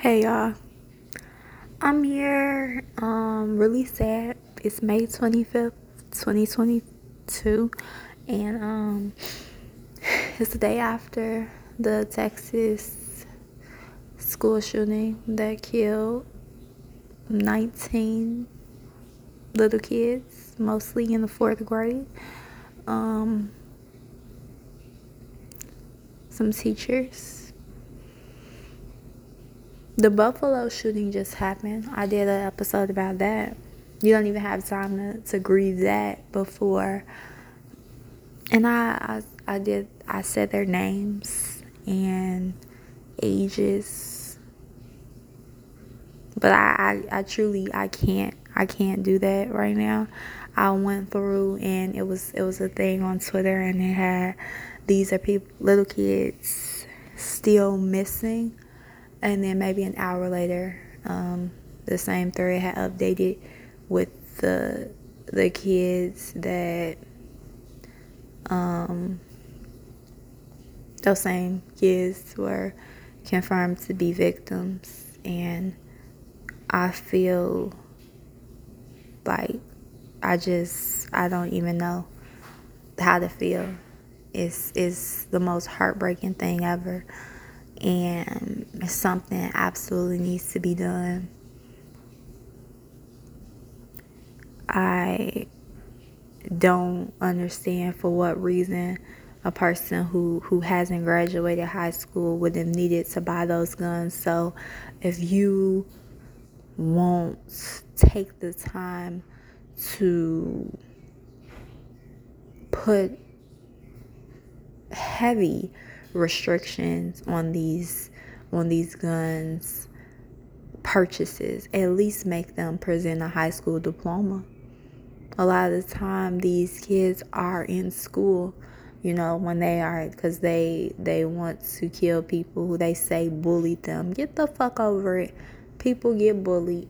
Hey y'all. I'm here um really sad. It's May 25th, 2022 and um it's the day after the Texas school shooting that killed 19 little kids, mostly in the 4th grade. Um some teachers the Buffalo shooting just happened. I did an episode about that. You don't even have time to, to grieve that before. And I, I, I did. I said their names and ages. But I, I, I truly, I can't, I can't do that right now. I went through and it was, it was a thing on Twitter and it had these are people, little kids still missing and then maybe an hour later, um, the same thread had updated with the the kids that um, those same kids were confirmed to be victims, and I feel like I just I don't even know how to feel. It's it's the most heartbreaking thing ever and something absolutely needs to be done. I don't understand for what reason a person who, who hasn't graduated high school would have needed to buy those guns. So if you won't take the time to put heavy restrictions on these on these guns purchases. At least make them present a high school diploma. A lot of the time these kids are in school you know when they are because they they want to kill people who they say bullied them. Get the fuck over it. People get bullied.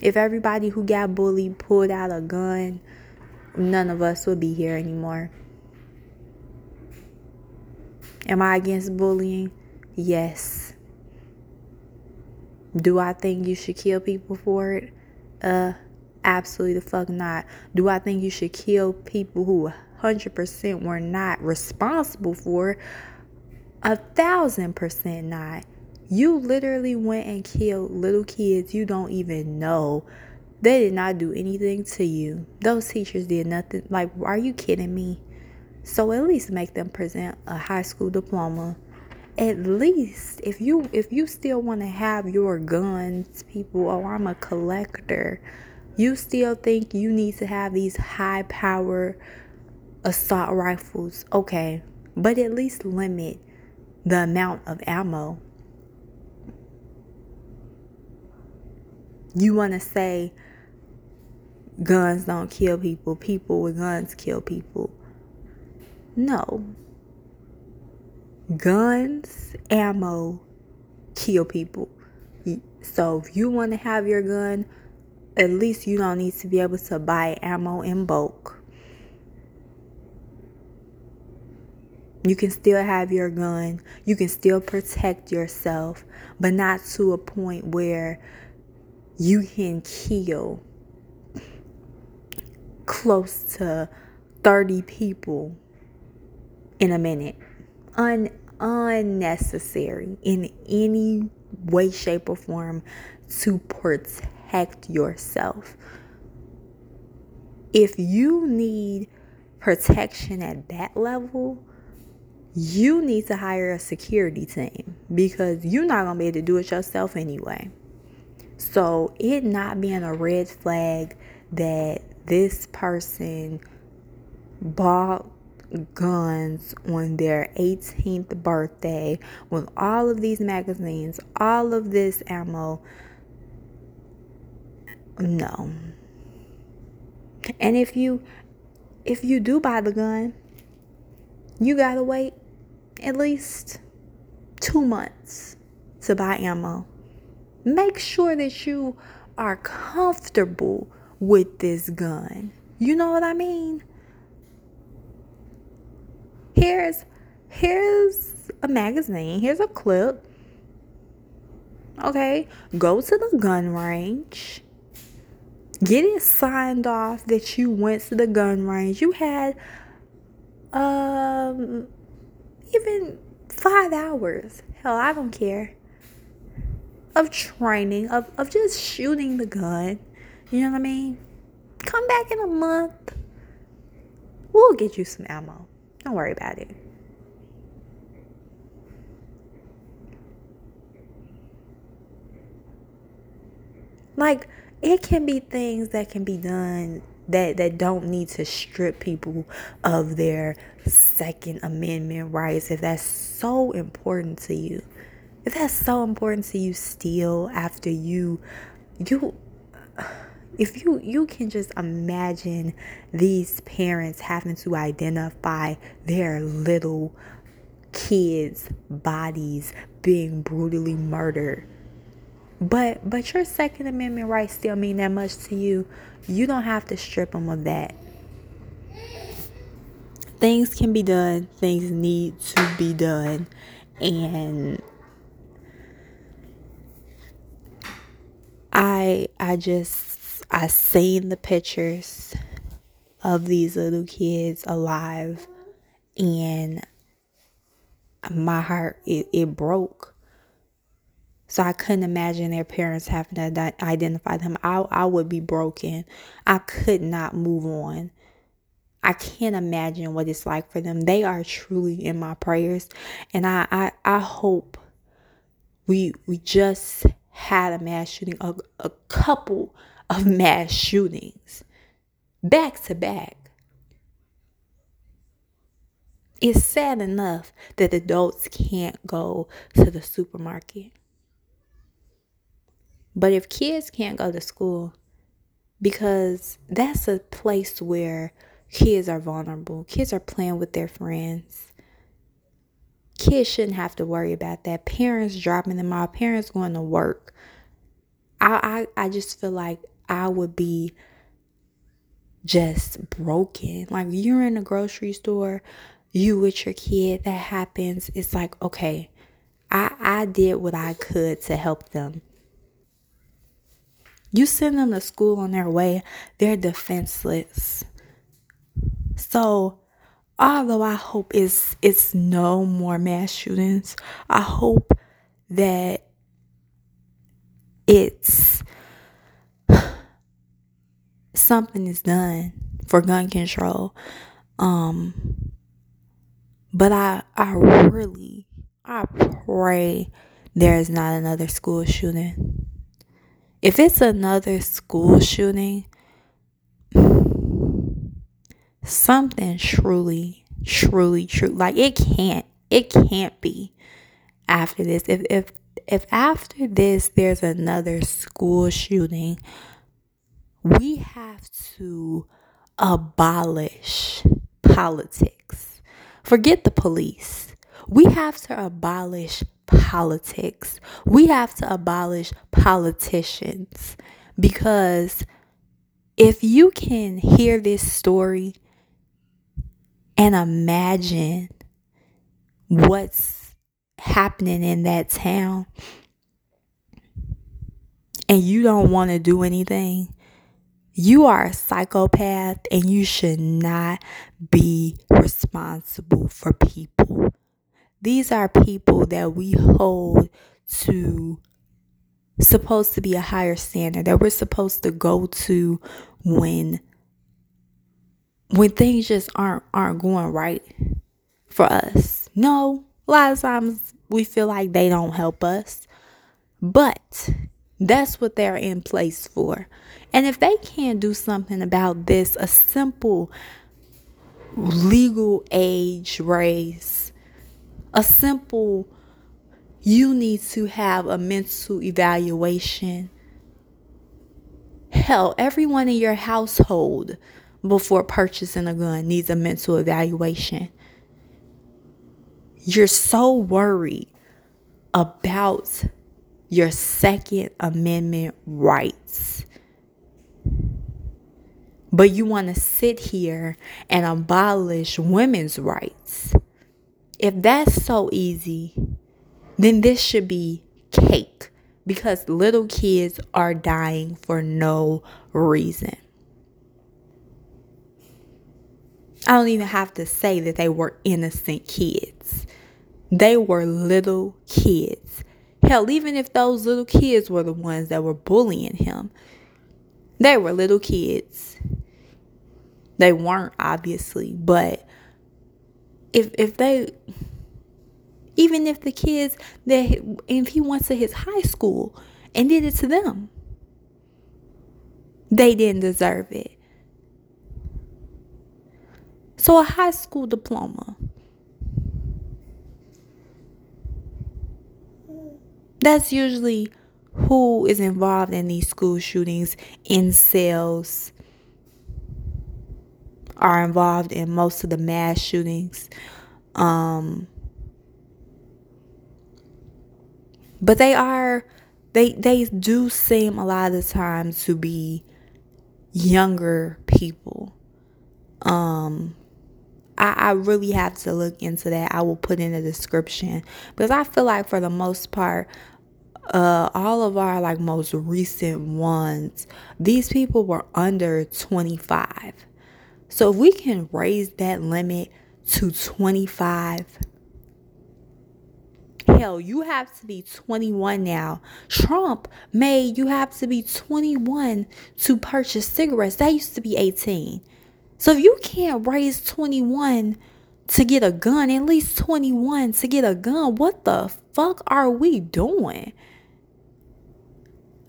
If everybody who got bullied pulled out a gun none of us would be here anymore Am I against bullying? Yes. Do I think you should kill people for it? Uh, absolutely the fuck not. Do I think you should kill people who 100% were not responsible for it? A thousand percent not. You literally went and killed little kids you don't even know. They did not do anything to you. Those teachers did nothing. Like, are you kidding me? So at least make them present a high school diploma. At least if you if you still want to have your guns, people, oh I'm a collector. You still think you need to have these high power assault rifles. Okay. But at least limit the amount of ammo. You want to say guns don't kill people, people with guns kill people. No. Guns, ammo kill people. So if you want to have your gun, at least you don't need to be able to buy ammo in bulk. You can still have your gun. You can still protect yourself, but not to a point where you can kill close to 30 people in a minute. Un- unnecessary in any way, shape, or form to protect yourself. If you need protection at that level, you need to hire a security team because you're not going to be able to do it yourself anyway. So, it not being a red flag that this person bought guns on their 18th birthday with all of these magazines, all of this ammo. No. And if you if you do buy the gun, you got to wait at least 2 months to buy ammo. Make sure that you are comfortable with this gun. You know what I mean? Here's here's a magazine. Here's a clip. Okay, go to the gun range. Get it signed off that you went to the gun range. You had um even five hours. Hell, I don't care. Of training, of, of just shooting the gun. You know what I mean? Come back in a month. We'll get you some ammo. Don't worry about it. Like, it can be things that can be done that that don't need to strip people of their second amendment rights if that's so important to you if that's so important to you still after you you if you you can just imagine these parents having to identify their little kids bodies being brutally murdered. But but your second amendment rights still mean that much to you. You don't have to strip them of that. Things can be done. Things need to be done. And i i just i seen the pictures of these little kids alive and my heart it, it broke so I couldn't imagine their parents having to identify them. I, I would be broken. I could not move on. I can't imagine what it's like for them. They are truly in my prayers. And I, I, I hope we we just had a mass shooting, a, a couple of mass shootings back to back. It's sad enough that adults can't go to the supermarket. But if kids can't go to school, because that's a place where kids are vulnerable, kids are playing with their friends. Kids shouldn't have to worry about that. Parents dropping them off, parents going to work. I, I, I just feel like I would be just broken. Like you're in a grocery store, you with your kid, that happens. It's like, okay, I, I did what I could to help them. You send them to school on their way, they're defenseless. So, although I hope it's it's no more mass shootings, I hope that it's something is done for gun control. Um but I I really I pray there is not another school shooting. If it's another school shooting, something truly, truly true. Like it can't, it can't be after this. If if if after this there's another school shooting, we have to abolish politics. Forget the police. We have to abolish politics. We have to abolish politicians because if you can hear this story and imagine what's happening in that town and you don't want to do anything, you are a psychopath and you should not be responsible for people. These are people that we hold to supposed to be a higher standard that we're supposed to go to when when things just aren't aren't going right for us. No, a lot of times we feel like they don't help us. But that's what they're in place for. And if they can't do something about this, a simple legal age raise, a simple you need to have a mental evaluation. Hell, everyone in your household before purchasing a gun needs a mental evaluation. You're so worried about your Second Amendment rights. But you want to sit here and abolish women's rights. if that's so easy, then this should be cake because little kids are dying for no reason. I don't even have to say that they were innocent kids. They were little kids. Hell, even if those little kids were the ones that were bullying him, they were little kids. They weren't obviously, but if if they even if the kids that if he went to his high school and did it to them, they didn't deserve it. So a high school diploma. That's usually who is involved in these school shootings incels are involved in most of the mass shootings um, but they are they they do seem a lot of the time to be younger people um I, I really have to look into that. I will put in the description because I feel like for the most part, uh, all of our like most recent ones, these people were under 25. So if we can raise that limit to 25, hell, you have to be 21 now. Trump made you have to be 21 to purchase cigarettes. That used to be 18. So if you can't raise 21 to get a gun, at least 21 to get a gun, what the fuck are we doing?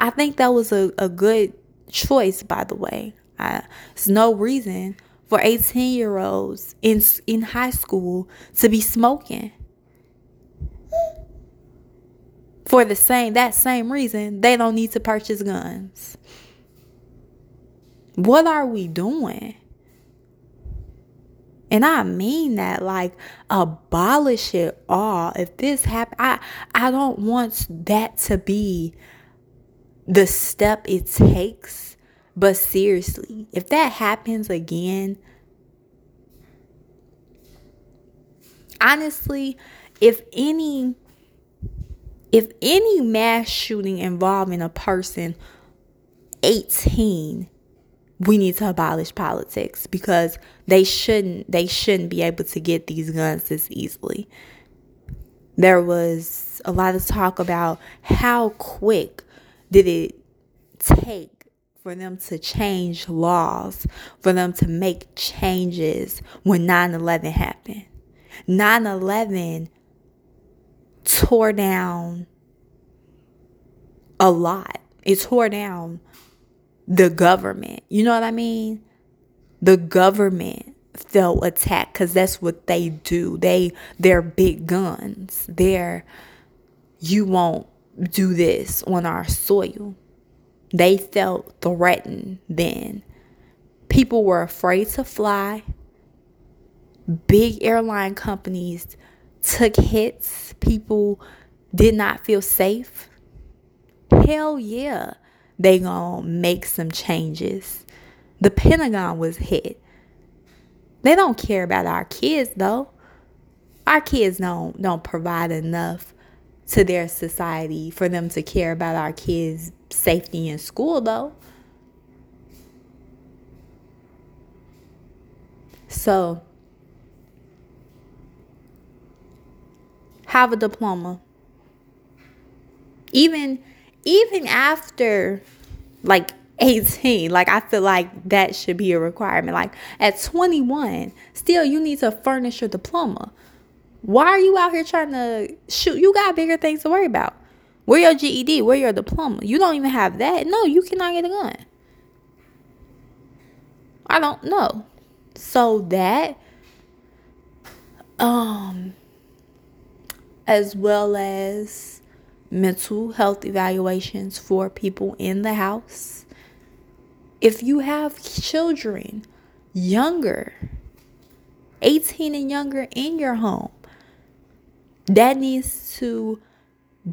I think that was a, a good choice, by the way. I, there's no reason for 18 year olds in, in high school to be smoking. For the same that same reason, they don't need to purchase guns. What are we doing? And I mean that like abolish it all. If this happen I I don't want that to be the step it takes. But seriously, if that happens again, honestly, if any if any mass shooting involving a person 18 we need to abolish politics because they shouldn't they shouldn't be able to get these guns this easily there was a lot of talk about how quick did it take for them to change laws, for them to make changes when 9 11 happened? 9 11 tore down a lot. It tore down the government. You know what I mean? The government felt attacked because that's what they do. They they're big guns. They're you won't do this on our soil. They felt threatened then. People were afraid to fly. Big airline companies took hits. People did not feel safe. Hell yeah, they gonna make some changes. The Pentagon was hit. They don't care about our kids though. Our kids don't don't provide enough to their society for them to care about our kids' safety in school, though. So, have a diploma. Even even after like 18, like I feel like that should be a requirement. Like at 21, still you need to furnish your diploma. Why are you out here trying to shoot? You got bigger things to worry about. Where your GED? Where your diploma? You don't even have that. No, you cannot get a gun. I don't know. So that um as well as mental health evaluations for people in the house. If you have children younger, 18 and younger in your home, that needs to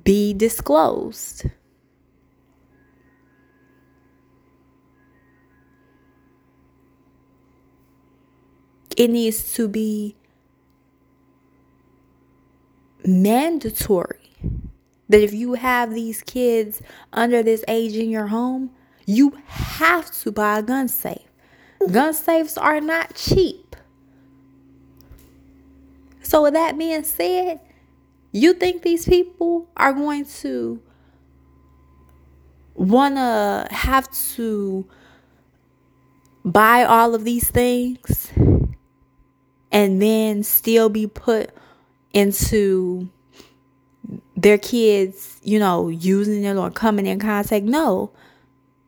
be disclosed. It needs to be mandatory that if you have these kids under this age in your home, you have to buy a gun safe. Gun safes are not cheap. So, with that being said, you think these people are going to want to have to buy all of these things and then still be put into their kids, you know, using it or coming in contact. No.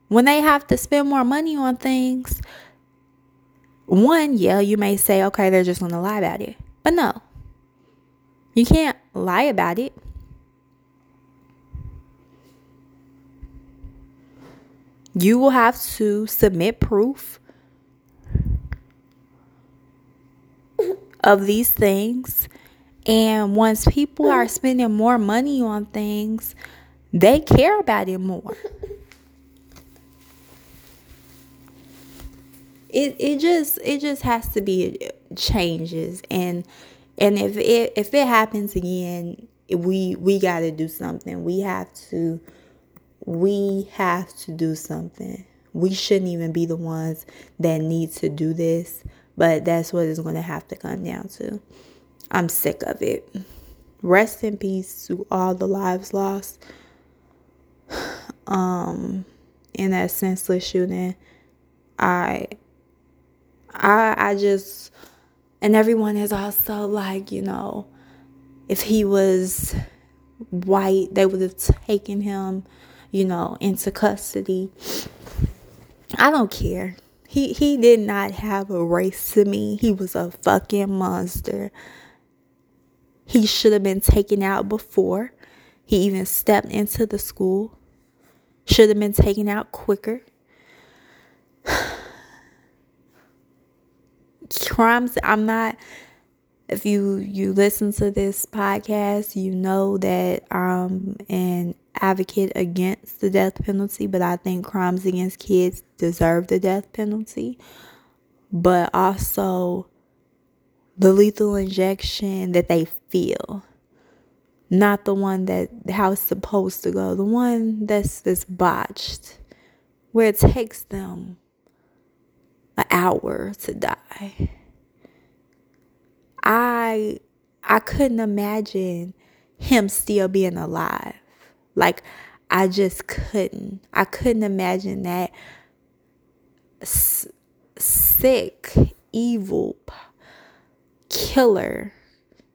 When they have to spend more money on things, one, yeah, you may say, okay, they're just going to lie about it. But no. You can't lie about it. You will have to submit proof of these things. And once people are spending more money on things, they care about it more. It it just it just has to be changes and and if it if it happens again, we we got to do something. We have to we have to do something. We shouldn't even be the ones that need to do this, but that's what it's going to have to come down to. I'm sick of it. Rest in peace to all the lives lost um in that senseless shooting. I I I just and everyone is also like, you know, if he was white, they would have taken him you know, into custody. I don't care. He he did not have a race to me. He was a fucking monster. He should have been taken out before he even stepped into the school. Should have been taken out quicker. Crimes I'm not if you you listen to this podcast, you know that I'm an advocate against the death penalty, but I think crimes against kids deserve the death penalty. But also the lethal injection that they feel. Not the one that how it's supposed to go. The one that's that's botched. Where it takes them an hour to die I I couldn't imagine him still being alive. Like I just couldn't. I couldn't imagine that s- sick, evil killer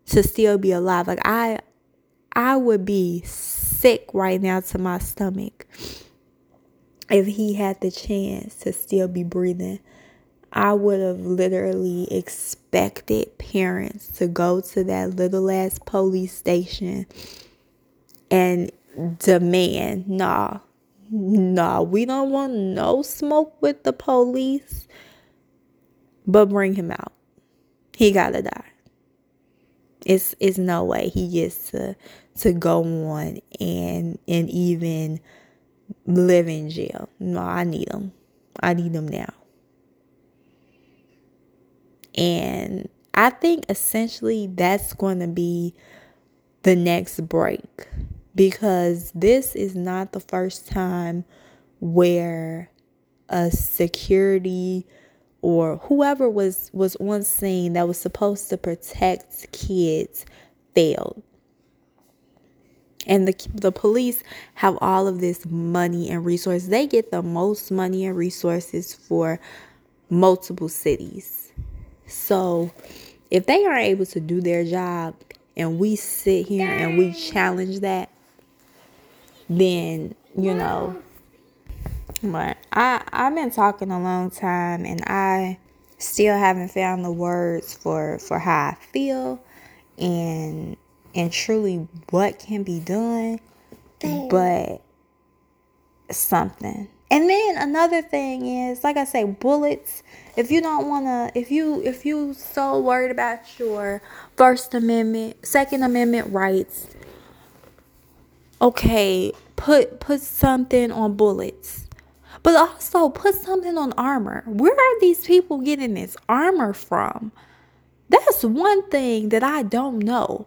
to still be alive. Like I I would be sick right now to my stomach if he had the chance to still be breathing. I would have literally expected parents to go to that little ass police station and demand, nah, nah, we don't want no smoke with the police, but bring him out. He gotta die. It's it's no way he gets to to go on and and even live in jail. No, I need him. I need him now. And I think essentially that's going to be the next break because this is not the first time where a security or whoever was was on scene that was supposed to protect kids failed. And the the police have all of this money and resources. They get the most money and resources for multiple cities so if they are able to do their job and we sit here and we challenge that, then, you know, but I I've been talking a long time and I still haven't found the words for for how I feel and and truly what can be done. But something and then another thing is, like I say, bullets. If you don't wanna, if you if you so worried about your First Amendment, Second Amendment rights, okay, put put something on bullets, but also put something on armor. Where are these people getting this armor from? That's one thing that I don't know.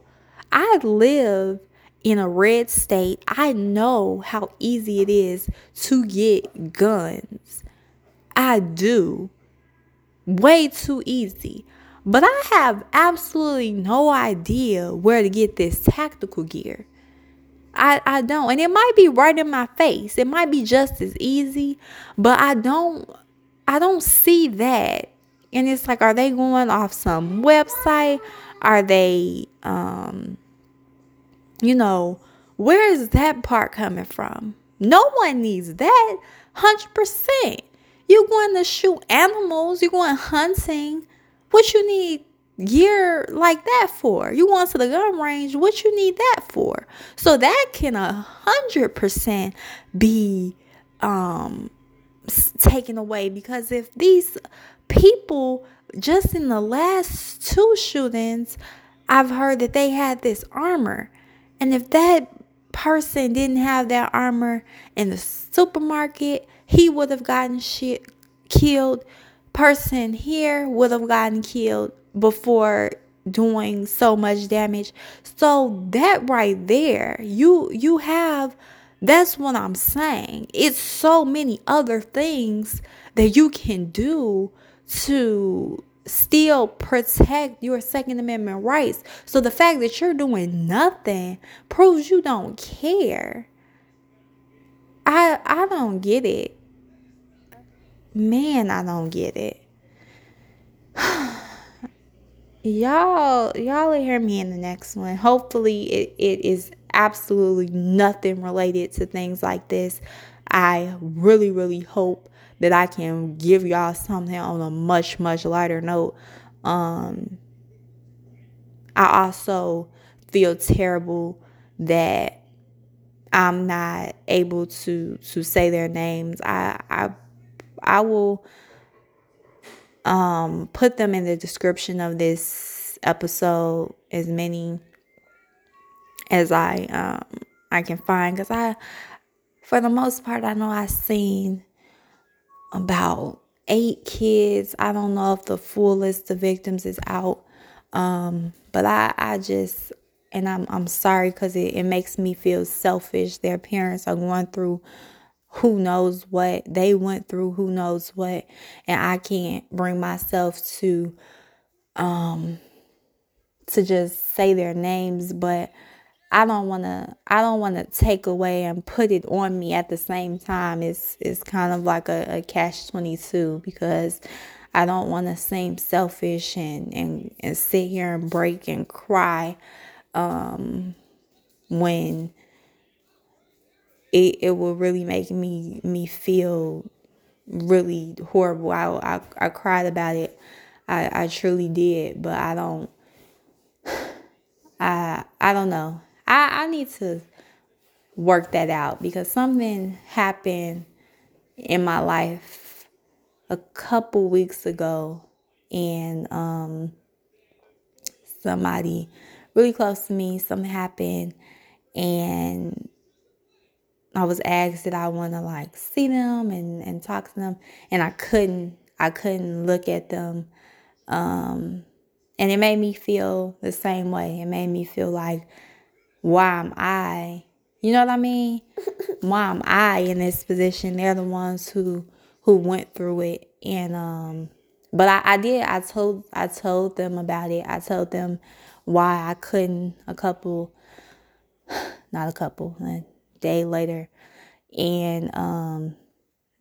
I live in a red state. I know how easy it is to get guns. I do. Way too easy. But I have absolutely no idea where to get this tactical gear. I, I don't. And it might be right in my face. It might be just as easy, but I don't I don't see that. And it's like, are they going off some website? Are they um you know, where is that part coming from? No one needs that. 100%. You're going to shoot animals, you're going hunting. What you need gear like that for? You going to the gun range, what you need that for? So that can a hundred percent be um taken away because if these people just in the last two shootings, I've heard that they had this armor. And if that person didn't have that armor in the supermarket, he would have gotten shit killed. Person here would have gotten killed before doing so much damage. So that right there, you you have that's what I'm saying. It's so many other things that you can do to still protect your Second Amendment rights. So the fact that you're doing nothing proves you don't care. I I don't get it. Man, I don't get it. y'all y'all will hear me in the next one. Hopefully it, it is absolutely nothing related to things like this. I really, really hope that I can give y'all something on a much, much lighter note. Um, I also feel terrible that I'm not able to to say their names. I I I will um put them in the description of this episode as many as I um I can find because I for the most part I know I've seen about eight kids. I don't know if the full list of victims is out. Um, but I, I just and I'm I'm sorry because it, it makes me feel selfish. Their parents are going through who knows what they went through, who knows what, and I can't bring myself to um to just say their names, but I don't want to I don't want to take away and put it on me at the same time. It's it's kind of like a, a catch 22 because I don't want to seem selfish and, and and sit here and break and cry um when it it will really make me me feel really horrible. I I, I cried about it. I, I truly did, but I don't I I don't know. I, I need to work that out because something happened in my life a couple weeks ago and um somebody really close to me something happened and I was asked that I want to like see them and and talk to them and I couldn't I couldn't look at them um and it made me feel the same way. It made me feel like why am I? You know what I mean? why am I in this position? They're the ones who who went through it, and um, but I, I did. I told I told them about it. I told them why I couldn't. A couple, not a couple, a day later, and um,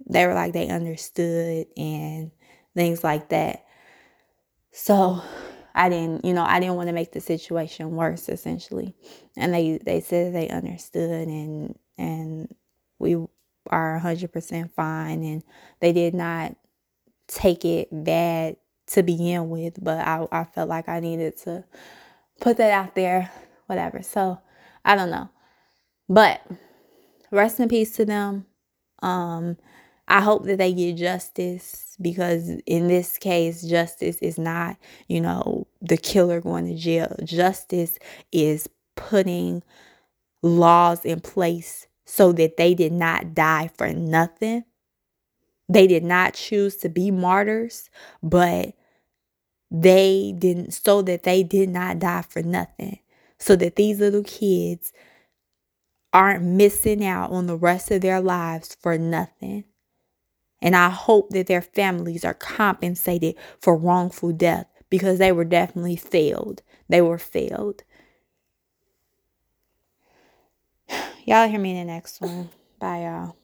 they were like they understood and things like that. So I didn't, you know, I didn't want to make the situation worse essentially. And they they said they understood and and we are 100% fine and they did not take it bad to begin with, but I I felt like I needed to put that out there, whatever. So, I don't know. But rest in peace to them. Um I hope that they get justice because in this case, justice is not, you know, the killer going to jail. Justice is putting laws in place so that they did not die for nothing. They did not choose to be martyrs, but they didn't, so that they did not die for nothing. so that these little kids aren't missing out on the rest of their lives for nothing. And I hope that their families are compensated for wrongful death because they were definitely failed. They were failed. Y'all hear me in the next one. Bye, y'all.